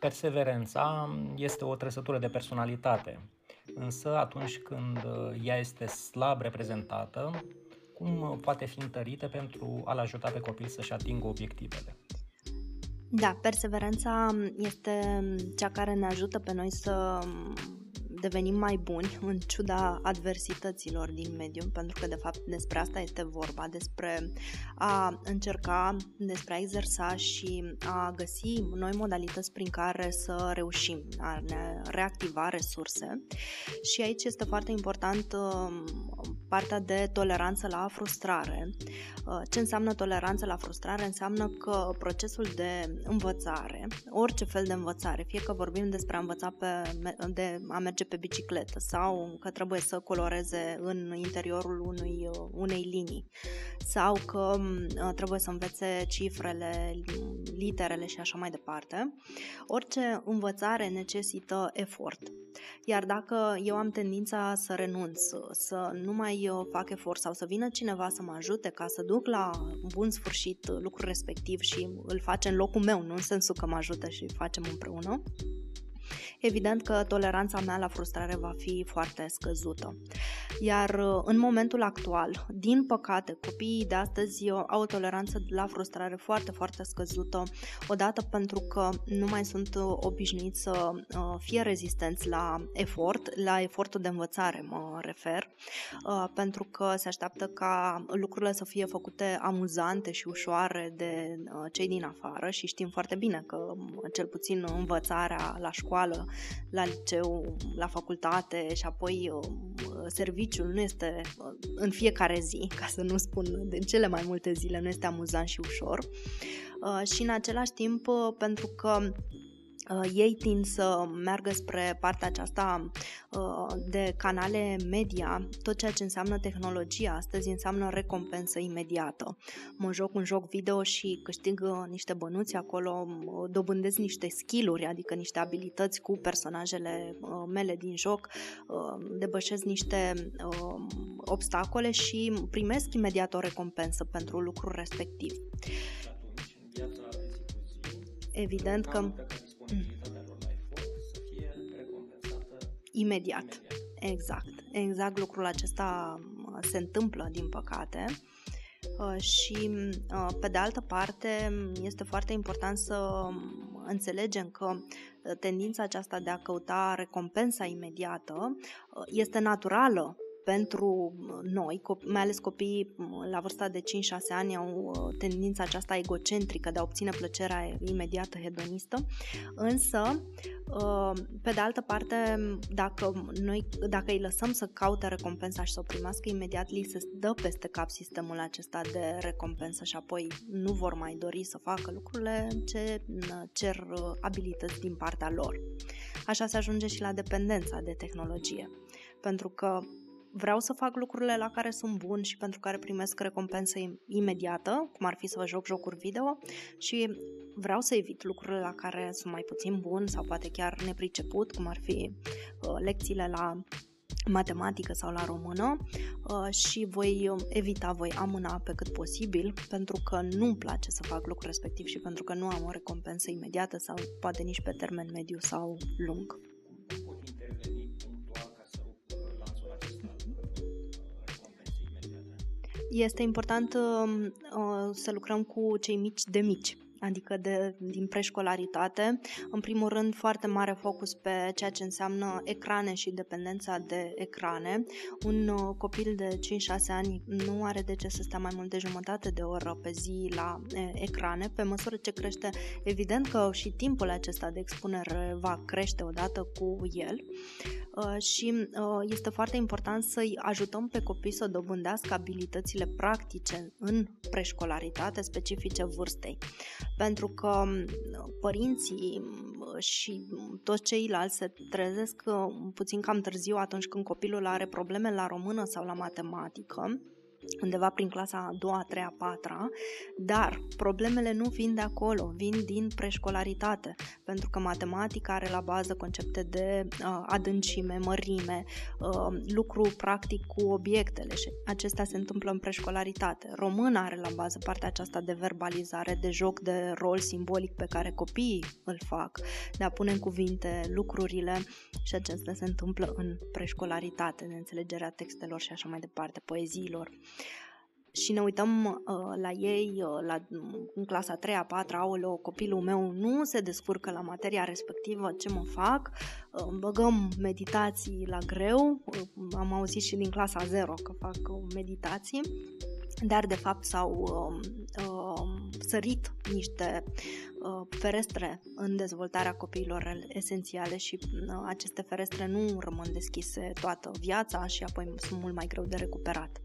Perseverența este o trăsătură de personalitate, însă atunci când uh, ea este slab reprezentată, cum poate fi întărită pentru a-l ajuta pe copil să-și atingă obiectivele? Da, perseverența este cea care ne ajută pe noi să devenim mai buni în ciuda adversităților din mediu, pentru că de fapt despre asta este vorba, despre a încerca, despre a exersa și a găsi noi modalități prin care să reușim, a ne reactiva resurse. Și aici este foarte important um, partea de toleranță la frustrare. Uh, ce înseamnă toleranță la frustrare? Înseamnă că procesul de învățare, orice fel de învățare, fie că vorbim despre a învăța pe, de a merge pe bicicletă sau că trebuie să coloreze în interiorul unui, uh, unei linii sau că uh, trebuie să învețe cifrele, literele și așa mai departe, orice învățare necesită efort. Iar dacă eu am tendința să renunț, să nu mai fac efort sau să vină cineva să mă ajute ca să duc la bun sfârșit lucrul respectiv și îl face în locul meu, nu în sensul că mă ajută și facem împreună, evident că toleranța mea la frustrare va fi foarte scăzută. Iar uh, în momentul actual, din păcate, copiii de astăzi uh, au o toleranță la frustrare foarte, foarte scăzută, odată pentru că nu mai sunt uh, obișnuiți să fie rezistenți la efort, la efortul de învățare mă refer, pentru că se așteaptă ca lucrurile să fie făcute amuzante și ușoare de cei din afară și știm foarte bine că cel puțin învățarea la școală la liceu, la facultate și apoi uh, serviciul nu este uh, în fiecare zi, ca să nu spun de cele mai multe zile, nu este amuzant și ușor. Uh, și în același timp, pentru că uh, ei tind să meargă spre partea aceasta uh, de canale media, tot ceea ce înseamnă tehnologia astăzi înseamnă recompensă imediată. Mă joc un joc video și câștig uh, niște bănuți acolo, uh, dobândesc niște skill-uri, adică niște abilități cu personajele uh, mele din joc, uh, debășesc niște uh, obstacole și primesc imediat o recompensă pentru lucrul respectiv. Evident că imediat. Exact. Exact lucrul acesta uh, se întâmplă, din păcate. Uh, și, uh, pe de altă parte, este foarte important să înțelegem că tendința aceasta de a căuta recompensa imediată este naturală pentru noi, mai ales copiii la vârsta de 5-6 ani au uh, tendința aceasta egocentrică de a obține plăcerea imediată hedonistă, însă uh, pe de altă parte, dacă, noi, dacă îi lăsăm să caute recompensa și să o primească imediat, li se dă peste cap sistemul acesta de recompensă și apoi nu vor mai dori să facă lucrurile ce cer uh, abilități din partea lor. Așa se ajunge și la dependența de tehnologie. Pentru că vreau să fac lucrurile la care sunt bun și pentru care primesc recompensă imediată, cum ar fi să vă joc jocuri video și vreau să evit lucrurile la care sunt mai puțin bun sau poate chiar nepriceput, cum ar fi uh, lecțiile la matematică sau la română uh, și voi evita, voi amâna pe cât posibil pentru că nu-mi place să fac lucrul respectiv și pentru că nu am o recompensă imediată sau poate nici pe termen mediu sau lung. Este important uh, uh, să lucrăm cu cei mici de mici adică de, din preșcolaritate. În primul rând, foarte mare focus pe ceea ce înseamnă ecrane și dependența de ecrane. Un uh, copil de 5-6 ani nu are de ce să stea mai mult de jumătate de oră pe zi la e, ecrane. Pe măsură ce crește, evident că și timpul acesta de expunere va crește odată cu el. Uh, și uh, este foarte important să-i ajutăm pe copii să dobândească abilitățile practice în preșcolaritate specifice vârstei. Pentru că um, părinții um, și toți ceilalți se trezesc uh, puțin cam târziu atunci când copilul are probleme la română sau la matematică undeva prin clasa a doua, a treia, a patra, dar problemele nu vin de acolo, vin din preșcolaritate, pentru că matematica are la bază concepte de uh, adâncime, mărime, uh, lucru practic cu obiectele și acestea se întâmplă în preșcolaritate. Româna are la bază partea aceasta de verbalizare, de joc de rol simbolic pe care copiii îl fac, de a pune în cuvinte lucrurile și acestea se întâmplă în preșcolaritate, de înțelegerea textelor și așa mai departe, poeziilor și ne uităm uh, la ei uh, la, în clasa 3 a 4 aoleo, copilul meu nu se descurcă la materia respectivă, ce mă fac? Uh, băgăm meditații la greu, uh, am auzit și din clasa 0 că fac uh, meditații, dar de fapt s-au uh, uh, sărit niște uh, ferestre în dezvoltarea copiilor esențiale și uh, aceste ferestre nu rămân deschise toată viața și apoi sunt mult mai greu de recuperat.